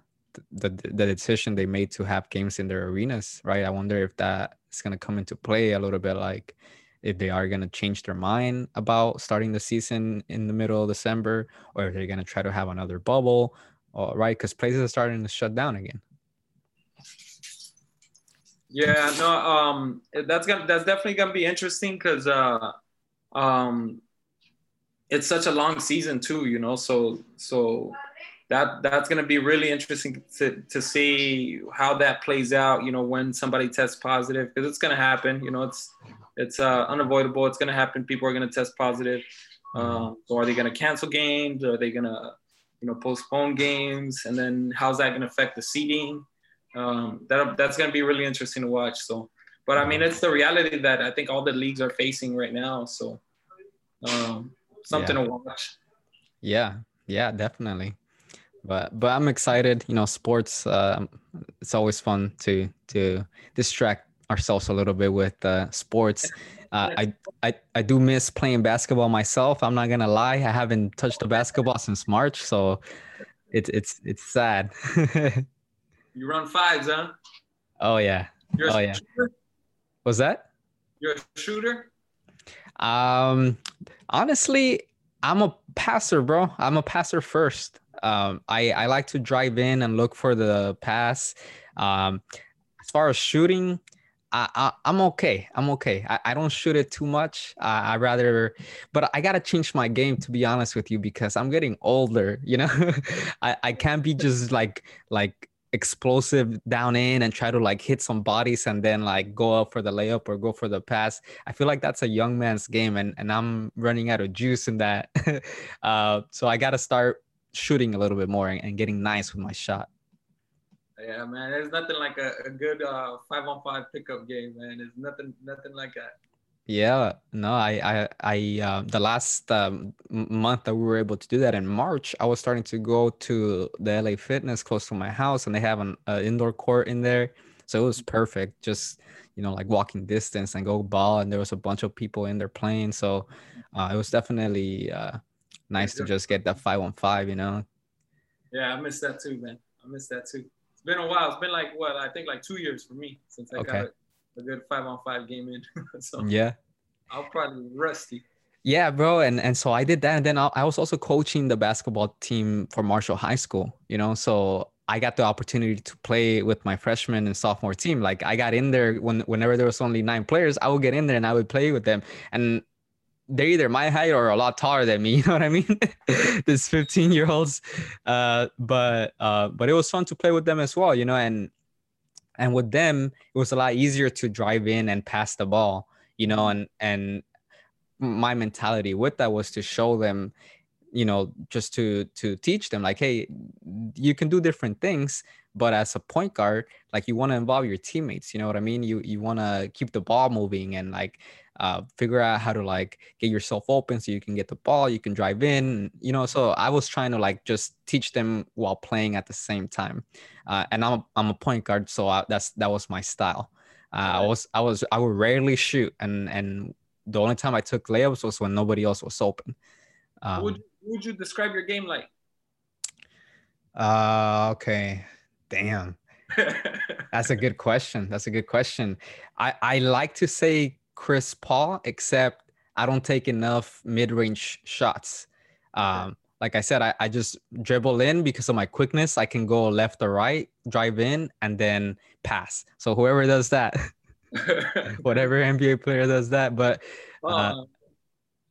the the decision they made to have games in their arenas, right? I wonder if that is going to come into play a little bit, like if they are going to change their mind about starting the season in the middle of December, or if they're going to try to have another bubble, or, right? Because places are starting to shut down again. Yeah, no, um, that's gonna that's definitely gonna be interesting because uh, um, it's such a long season too, you know. So so that that's going to be really interesting to, to see how that plays out you know when somebody tests positive because it's going to happen you know it's it's uh, unavoidable it's going to happen people are going to test positive. Um, so are they going to cancel games? Are they going to you know postpone games? And then how's that going to affect the seating um, that, that's going to be really interesting to watch so. But i mean it's the reality that i think all the leagues are facing right now so um, something yeah. to watch. Yeah. Yeah definitely but but I'm excited. You know, sports. Uh, it's always fun to to distract ourselves a little bit with uh, sports. Uh, I, I I do miss playing basketball myself. I'm not gonna lie. I haven't touched a basketball since March, so it's it's it's sad. you run fives, huh? Oh yeah. You're oh yeah. Shooter? Was that? You're a shooter. Um, honestly, I'm a passer, bro. I'm a passer first. Um, I I like to drive in and look for the pass. Um, as far as shooting, I, I am okay. I'm okay. I, I don't shoot it too much. Uh, I rather, but I gotta change my game to be honest with you because I'm getting older. You know, I I can't be just like like explosive down in and try to like hit some bodies and then like go up for the layup or go for the pass. I feel like that's a young man's game and and I'm running out of juice in that. uh, so I gotta start shooting a little bit more and, and getting nice with my shot. Yeah, man. There's nothing like a, a good uh, five on five pickup game, man. There's nothing nothing like that. Yeah, no, I, I, I, uh, the last um, month that we were able to do that in March, I was starting to go to the LA Fitness close to my house, and they have an uh, indoor court in there, so it was perfect. Just you know, like walking distance and go ball, and there was a bunch of people in there playing, so uh, it was definitely nice to just get that five on five, you know. Yeah, I miss that too, man. I miss that too. It's been a while. It's been like what I think like two years for me since I okay. got a, good five on five game in. so yeah, I'll probably rusty. Yeah, bro, and and so I did that, and then I, I was also coaching the basketball team for Marshall High School. You know, so I got the opportunity to play with my freshman and sophomore team. Like I got in there when whenever there was only nine players, I would get in there and I would play with them. And they're either my height or a lot taller than me. You know what I mean? this 15 year olds. Uh, but uh, but it was fun to play with them as well. You know, and and with them, it was a lot easier to drive in and pass the ball. You know, and and my mentality with that was to show them you know just to to teach them like hey you can do different things but as a point guard like you want to involve your teammates you know what i mean you you want to keep the ball moving and like uh, figure out how to like get yourself open so you can get the ball you can drive in you know so i was trying to like just teach them while playing at the same time uh, and i'm a, I'm a point guard so I, that's that was my style. Uh, i was i was i would rarely shoot and and the only time i took layups was when nobody else was open um, would, would you describe your game like? Uh okay. Damn. That's a good question. That's a good question. I i like to say Chris Paul, except I don't take enough mid-range shots. Um, like I said, I, I just dribble in because of my quickness. I can go left or right, drive in, and then pass. So whoever does that, whatever NBA player does that, but uh,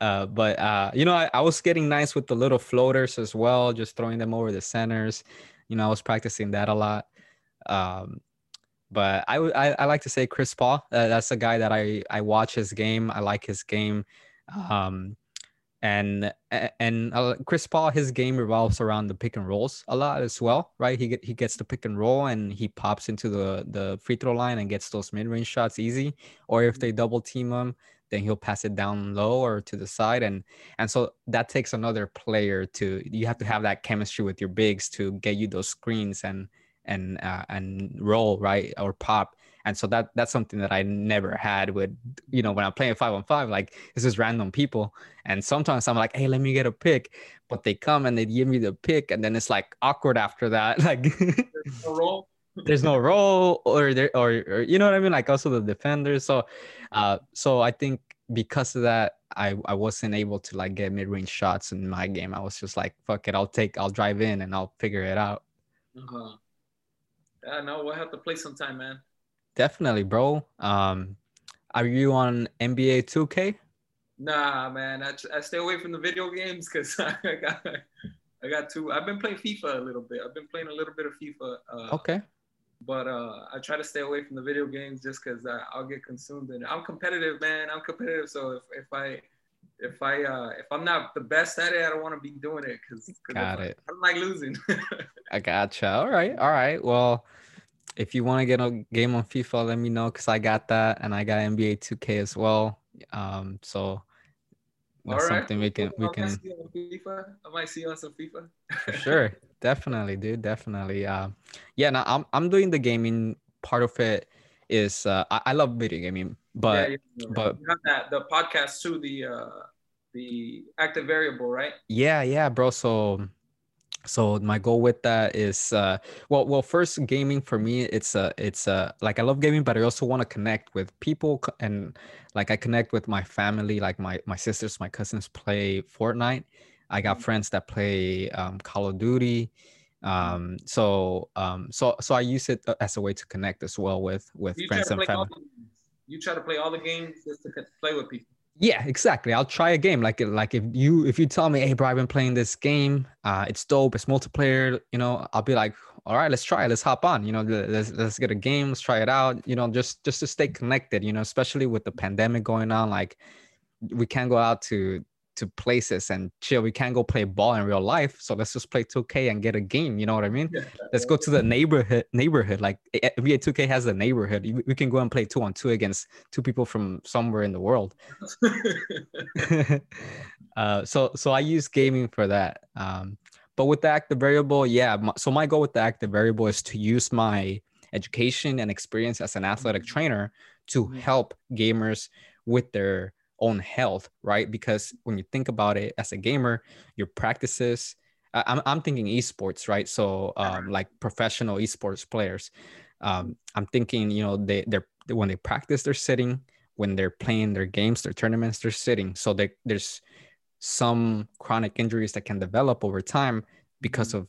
uh, but uh, you know, I, I was getting nice with the little floaters as well, just throwing them over the centers. You know, I was practicing that a lot. Um, but I, I, I like to say Chris Paul. Uh, that's a guy that I I watch his game. I like his game, um, and and uh, Chris Paul his game revolves around the pick and rolls a lot as well, right? He get he gets the pick and roll and he pops into the the free throw line and gets those mid range shots easy. Or if they double team him, then he'll pass it down low or to the side and and so that takes another player to you have to have that chemistry with your bigs to get you those screens and and uh, and roll right or pop and so that that's something that i never had with you know when i'm playing five on five like this is random people and sometimes i'm like hey let me get a pick but they come and they give me the pick and then it's like awkward after that like there's no roll there's no roll or there or, or, you know what i mean like also the defenders so uh so i think because of that I, I wasn't able to like get mid-range shots in my game. I was just like, fuck it, I'll take, I'll drive in and I'll figure it out. Uh-huh. Yeah, no, we'll have to play sometime, man. Definitely, bro. Um, are you on NBA 2K? Nah, man. I, I stay away from the video games because I got I got two. I've been playing FIFA a little bit. I've been playing a little bit of FIFA. Uh, okay. But uh, I try to stay away from the video games just because I'll get consumed in it. I'm competitive, man. I'm competitive. So if, if I if I uh, if I'm not the best at it, I don't want to be doing it because got it. I, I don't like losing. I gotcha. All right, all right. Well, if you want to get a game on FIFA, let me know because I got that and I got NBA 2K as well. Um, so that's something we can we can. FIFA. I might see you on some FIFA. For sure, definitely, dude, definitely. Uh, yeah, now I'm I'm doing the gaming part of it. Is uh, I, I love video gaming, but yeah, but you have that the podcast too, the uh, the active variable, right? Yeah, yeah, bro. So so my goal with that is uh well well first gaming for me it's uh it's uh like i love gaming but i also want to connect with people and like i connect with my family like my my sisters my cousins play fortnite i got mm-hmm. friends that play um, call of duty um so um so so i use it uh, as a way to connect as well with with friends and family you try to play all the games just to play with people. Yeah, exactly. I'll try a game. Like like if you if you tell me, hey bro, I've been playing this game, uh, it's dope, it's multiplayer, you know, I'll be like, all right, let's try it, let's hop on, you know, let's let's get a game, let's try it out, you know, just just to stay connected, you know, especially with the pandemic going on, like we can't go out to to places and chill. We can't go play ball in real life, so let's just play 2K and get a game. You know what I mean? Yeah. Let's go to the neighborhood. Neighborhood like NBA 2K has a neighborhood. We can go and play two on two against two people from somewhere in the world. uh, so so I use gaming for that. Um, but with the active variable, yeah. My, so my goal with the active variable is to use my education and experience as an athletic mm-hmm. trainer to mm-hmm. help gamers with their own health, right? Because when you think about it as a gamer, your practices, I'm, I'm thinking esports, right? So um, like professional esports players, um, I'm thinking, you know, they, they're, when they practice, they're sitting, when they're playing their games, their tournaments, they're sitting. So they, there's some chronic injuries that can develop over time because mm-hmm. of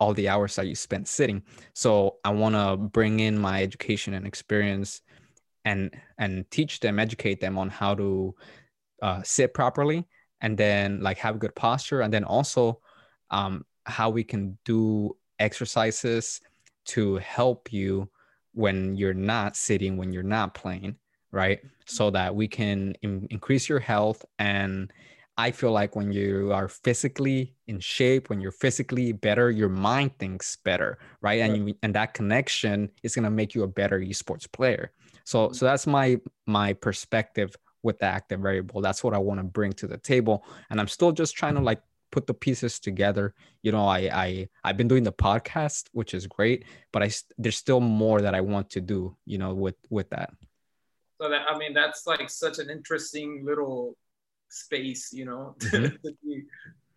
all the hours that you spend sitting. So I want to bring in my education and experience and and teach them educate them on how to uh, sit properly and then like have good posture and then also um, how we can do exercises to help you when you're not sitting when you're not playing right? So that we can in- increase your health. And i feel like when you are physically in shape when you're physically better your mind thinks better right? And you, and that connection is going to make you a better esports player so so that's my my perspective with the active variable. That's what I want to bring to the table, and I'm still just trying to like put the pieces together. You know, I I I've been doing the podcast, which is great, but I there's still more that I want to do. You know, with with that. So that I mean, that's like such an interesting little space. You know, mm-hmm.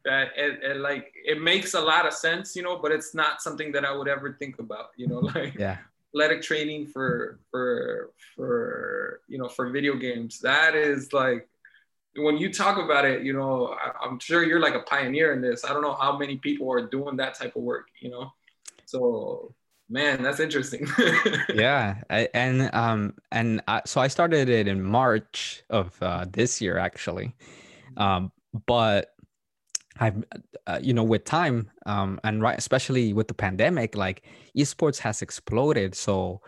that it, it, like it makes a lot of sense you know but it's not something that i would ever think about you know like yeah athletic training for for for you know for video games. That is like when you talk about it you know I, am sure you're like a pioneer in this. I don't know how many people are doing that type of work you know? So man that's interesting. Yeah I, and um and I, so i started it in march of uh, this year actually. Um but I've, uh, you know, with time, um, and right, especially with the pandemic, like esports has exploded. So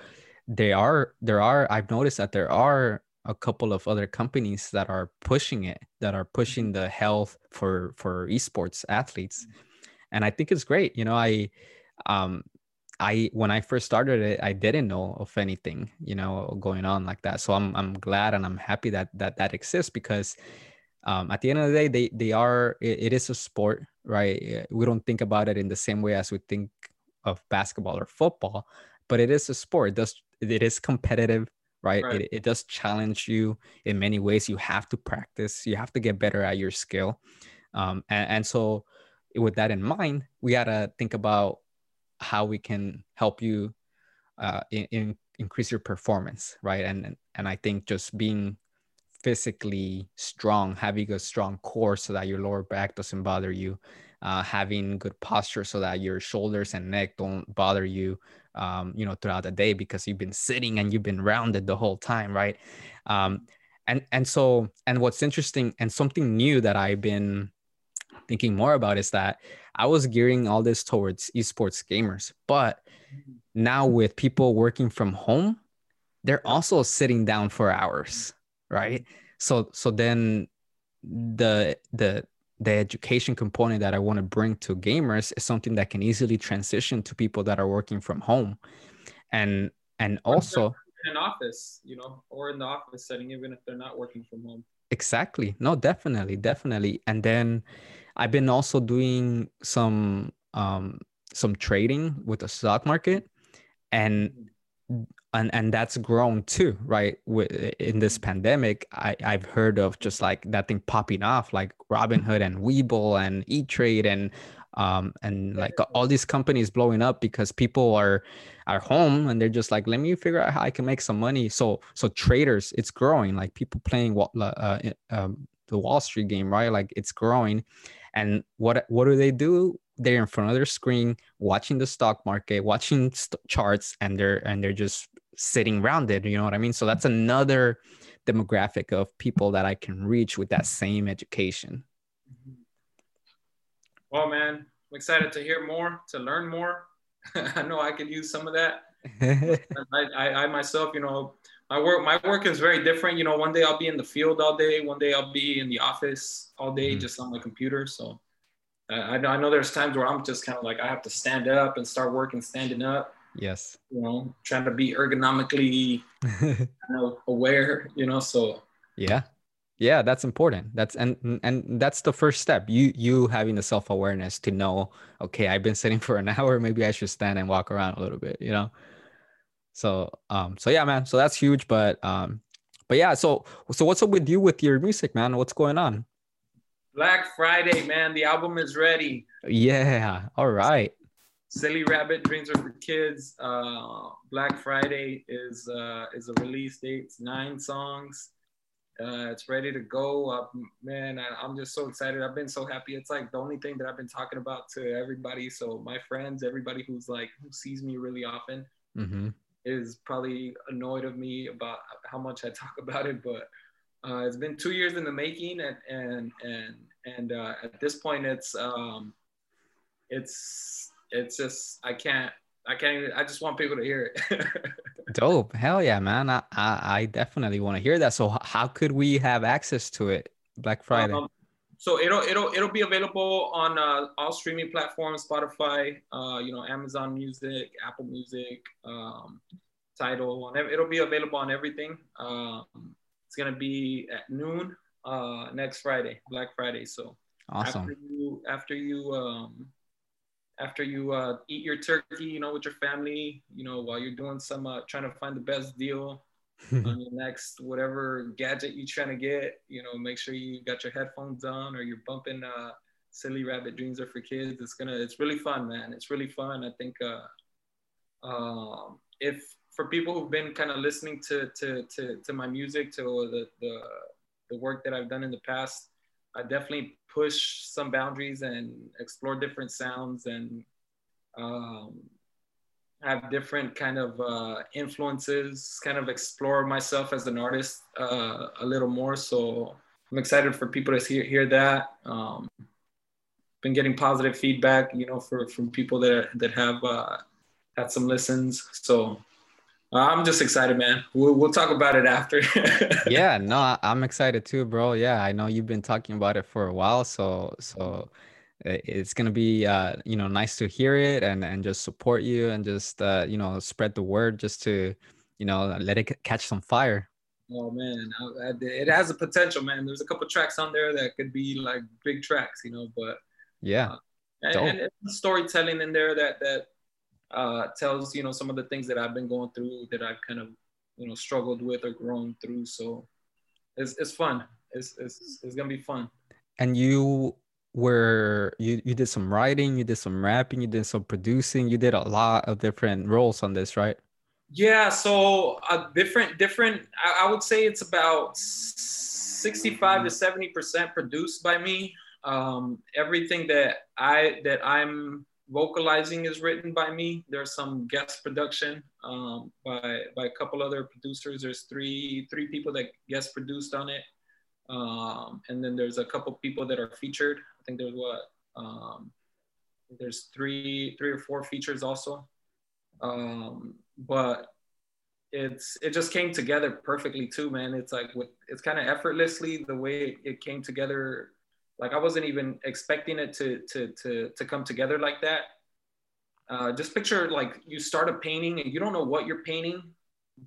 there are, there are, I've noticed that there are a couple of other companies that are pushing it, that are pushing mm-hmm. the health for for esports athletes, mm-hmm. and I think it's great. You know, I, um, I when I first started it, I didn't know of anything, you know, going on like that. So I'm I'm glad and I'm happy that that that exists because um, at the end of the day they they are it, it is a sport right? Eh, we don't think about it in the same way as we think of basketball or football but it is a sport. It does it is competitive right, right. It, it does challenge you in many ways. You have to practice. You have to get better at your skill. Um, and, and so with that in mind we got to think about how we can help you uh, in, in increase your performance right? And and i think just being physically strong, having a strong core so that your lower back doesn't bother you, uh, having good posture so that your shoulders and neck don't bother you, um, you know, throughout the day because you've been sitting and you've been rounded the whole time, right? Um, and and so and what's interesting and something new that I've been thinking more about is that I was gearing all this towards esports gamers, but now with people working from home, they're also sitting down for hours, right? So so then the the the education component that I want to bring to gamers is something that can easily transition to people that are working from home. And and also in an office, you know, or in the office setting, even if they're not working from home. Exactly. No, definitely, definitely. And then I've been also doing some um some trading with the stock market and mm-hmm and and that's grown too right? In this pandemic I, i've heard of just like that thing popping off like robinhood and Webull and e-trade and um and like all these companies blowing up because people are are home and they're just like let me figure out how i can make some money. So so traders it's growing like people playing what uh, um, the wall street game right? Like it's growing. And what what do they do? They're in front of their screen watching the stock market watching st- charts and they're and they're just sitting rounded you know what i mean? So that's another demographic of people that i can reach with that same education. Well man i'm excited to hear more to learn more. I know i could use some of that. I, I, I myself you know my work my work is very different. You know one day i'll be in the field all day one day i'll be in the office all day mm-hmm. just on my computer. So I, I know there's times where i'm just kind of like i have to stand up and start working standing up Yes. You know, trying to be ergonomically you know, aware, you know, so yeah. Yeah, that's important. That's and and that's the first step. You you having the self-awareness to know, okay, I've been sitting for an hour, maybe I should stand and walk around a little bit, you know. So um so yeah, man. So that's huge, but um but yeah, so so what's up with you with your music, man? What's going on? Black Friday, man. The album is ready. Yeah. All right. Silly Rabbit Dreams Are for Kids. Uh, Black Friday is uh, is a release date. It's nine songs. Uh, it's ready to go. Uh, man, I, am just so excited. I've been so happy. It's like the only thing that I've been talking about to everybody. So my friends, everybody who's like who sees me really often, mm-hmm. is probably annoyed of me about how much I talk about it. But uh, it's been two years in the making, and and and and uh, at this point, it's um, it's it's just I can't I can't even, I just want people to hear it. Dope. Hell yeah, man. I, I, I definitely want to hear that. So how could we have access to it Black Friday? Um, so it'll it'll it'll be available on uh, all streaming platforms, Spotify, uh, you know, Amazon Music, Apple Music, um, Tidal. It'll be available on everything. Um, it's gonna be at noon uh, next Friday, Black Friday. So awesome. After you after you um, after you uh, eat your turkey, you know, with your family, you know, while you're doing some uh, trying to find the best deal on your next whatever gadget you're trying to get, you know, make sure you got your headphones on or you're bumping uh, "Silly Rabbit Dreams Are for Kids." It's gonna, it's really fun, man. It's really fun. I think uh, um, if for people who've been kind of listening to, to to to my music, to the the the work that I've done in the past, I definitely push some boundaries and explore different sounds and um, have different kind of uh, influences, kind of explore myself as an artist uh, a little more. So I'm excited for people to hear, hear that. Um, been getting positive feedback, you know, for, from people that, that have uh, had some listens. So I'm just excited, man. We'll, we'll talk about it after. yeah, no, I'm excited too, bro. Yeah, I know you've been talking about it for a while, so so it's gonna be uh, you know nice to hear it and and just support you and just uh, you know spread the word just to you know let it catch some fire. Oh man, it has a potential, man. There's a couple tracks on there that could be like big tracks, you know. But yeah, uh, and, and storytelling in there that that uh, tells you know some of the things that I've been going through that I've kind of you know struggled with or grown through. So it's it's fun. It's it's it's gonna be fun. And you were you you did some writing, you did some rapping, you did some producing, you did a lot of different roles on this, right? Yeah. So a different different. I, I would say it's about sixty five to seventy percent produced by me. Um, everything that I that I'm vocalizing is written by me. There's some guest production um, by by a couple other producers. There's three three people that guest produced on it, um, and then there's a couple people that are featured. I think there's what um, there's three three or four features also, um, but it's it just came together perfectly too, man. It's like with, it's kind of effortlessly the way it came together. Like I wasn't even expecting it to to to to come together like that. Uh, just picture like you start a painting and you don't know what you're painting,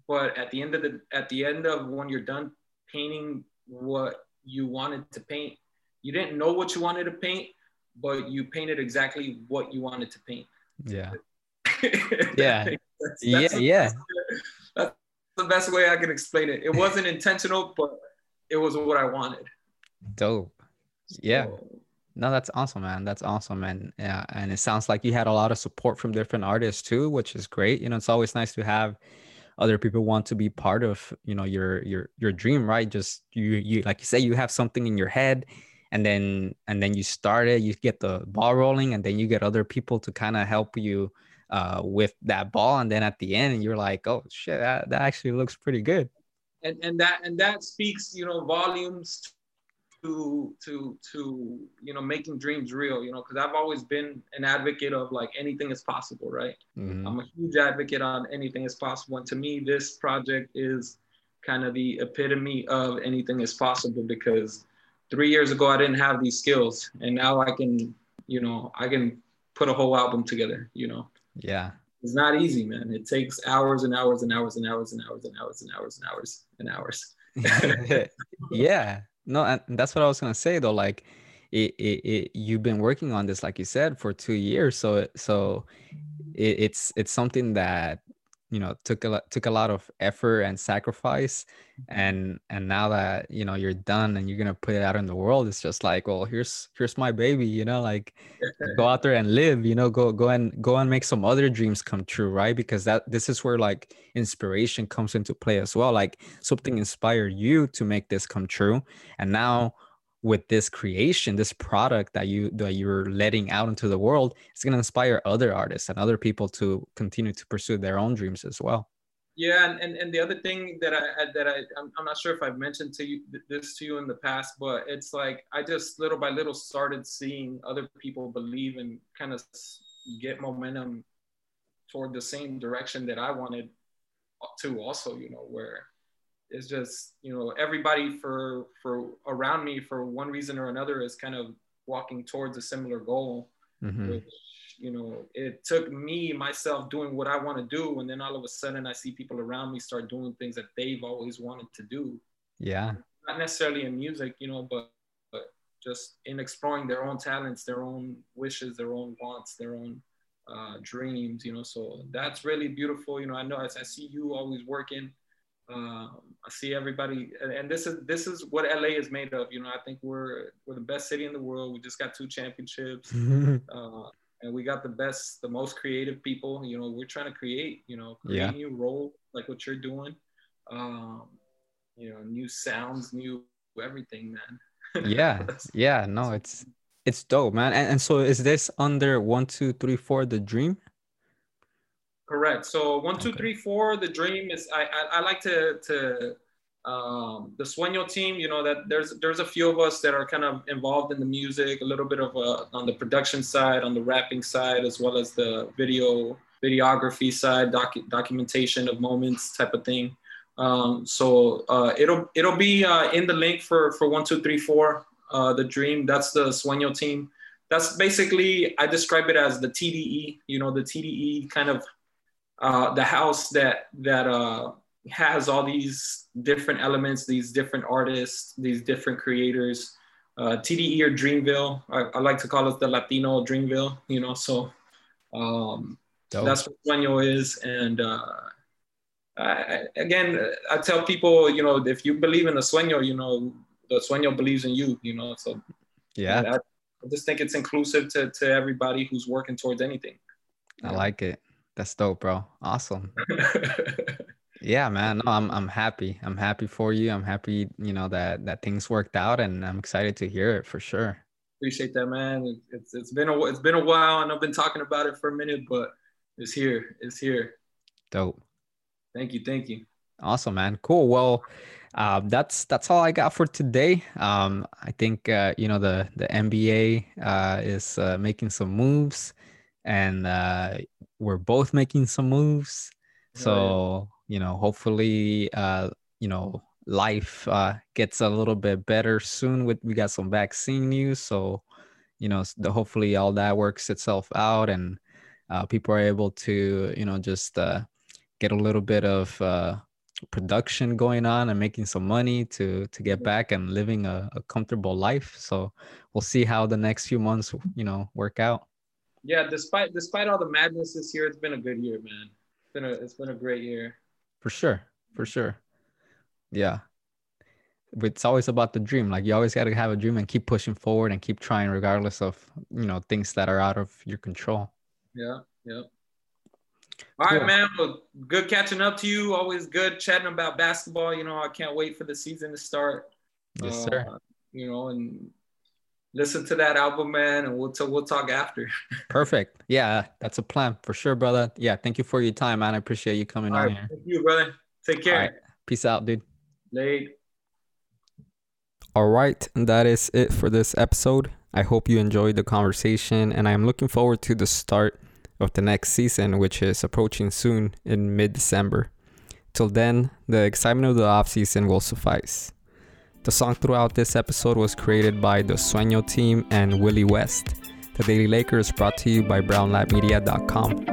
but at the end of the at the end of when you're done painting what you wanted to paint, you didn't know what you wanted to paint, but you painted exactly what you wanted to paint. Yeah. yeah. That's, that's yeah. yeah. That's the best way I can explain it. It wasn't intentional, but it was what I wanted. Dope. Yeah. No, that's awesome, man. That's awesome, and yeah, and it sounds like you had a lot of support from different artists too, which is great. You know, it's always nice to have other people want to be part of you know your your your dream right just you you like you say you have something in your head and then and then you start it you get the ball rolling and then you get other people to kind of help you uh, with that ball and then at the end you're like oh shit that, that actually looks pretty good and and that and that speaks you know volumes to to to you know making dreams real you know because i've always been an advocate of like anything is possible right? Mm-hmm. i'm a huge advocate on anything is possible. And to me this project is kind of the epitome of anything is possible because three years ago i didn't have these skills. And now i can you know i can put a whole album together you know? Yeah. It's not easy man. It takes hours and hours and hours and hours and hours and hours and hours and hours and hours. Yeah no, and that's what I was gonna say though. Like, it, it, it you've been working on this, like you said, for two years. So, so it, it's it's something that you know took a lot took a lot of effort and sacrifice. Mm-hmm. and and now that you know you're done and you're gonna put it out in the world it's just like well here's here's my baby you know like go out there and live you know go go and go and make some other dreams come true right? Because that this is where like inspiration comes into play as well. Like something inspired you to make this come true. And now with this creation this product that you that you're letting out into the world it's going to inspire other artists and other people to continue to pursue their own dreams as well. Yeah and, and, and the other thing that i that i I'm, I'm not sure if i've mentioned to you this to you in the past but it's like i just little by little started seeing other people believe and kind of get momentum toward the same direction that i wanted uh, to also you know where it's just you know everybody for for around me for one reason or another is kind of walking towards a similar goal mm-hmm. which you know it took me myself doing what i want to do. And then all of a sudden i see people around me start doing things that they've always wanted to do. Yeah. Not necessarily in music you know but but just in exploring their own talents their own wishes their own wants their own uh, dreams you know. So that's really beautiful. You know i know as i see you always working um, I see everybody, and this is this is what LA is made of. You know, I think we're we're the best city in the world. We just got two championships, uh, and we got the best, the most creative people. You know, we're trying to create. You know, create yeah. new role like what you're doing. Um, you know, new sounds, new everything, man. yeah, yeah. No, it's it's dope, man. And, and so is this under one, two, three, four, the dream? Correct. So one, two, three, four. The dream is I I, I like to to um, the Sueño team. You know that there's there's a few of us that are kind of involved in the music, a little bit of a, on the production side, on the rapping side, as well as the video videography side, docu- documentation of moments type of thing. Um, so uh, it'll it'll be uh, in the link for for one, two, three, four. Uh, the dream. That's the Sueño team. That's basically I describe it as the TDE. You know the TDE kind of uh, the house that that uh, has all these different elements, these different artists, these different creators. Uh, TDE or Dreamville, I, I, like to call it the Latino Dreamville. You know, so um, that's what Sueño is, and uh, I, again, I tell people, you know, if you believe in the Sueño, you know, the Sueño believes in you. You know, so yeah, I, I just think it's inclusive to to everybody who's working towards anything. I like it. That's dope, bro. Awesome. yeah, man. No, I'm I'm happy. I'm happy for you. I'm happy, you know, that that things worked out and I'm excited to hear it for sure. Appreciate that, man. It's it's been a it's been a while and I've been talking about it for a minute, but it's here. It's here. Dope. Thank you. Thank you. Awesome, man. Cool. Well, uh, that's that's all I got for today. Um, I think uh, you know the the NBA uh, is uh, making some moves, and uh, we're both making some moves. So you know, hopefully, uh, you know, life uh, gets a little bit better soon. With we got some vaccine news, so you know, the, hopefully all that works itself out, and people are able to you know just get a little bit of production going on and making some money to to get back and living a, a, comfortable life so we'll see how the next few months you know work out yeah despite despite all the madness this year it's been a good year man it's been a it's been a great year for sure for sure yeah it's always about the dream like you always got to have a dream and keep pushing forward and keep trying regardless of you know things that are out of your control yeah yeah all cool. right, man. Well, good catching up to you. Always good chatting about basketball. You know, I can't wait for the season to start. Yes, uh, sir. You know, and listen to that album, man, and we'll t- we'll talk after. Perfect. Yeah, that's a plan for sure, brother. Yeah, thank you for your time, man. I appreciate you coming All on right, here. Thank you, brother. Take care. Peace out, dude. Late. All right, and that is it for this episode. I hope you enjoyed the conversation, and I'm looking forward to the start of the next season, which is approaching soon in mid December. Till then, the excitement of the off season will suffice. The song throughout this episode was created by the Sueño team and Willy West. The Daily Laker is brought to you by BrownLabMedia.com.